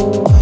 Oh.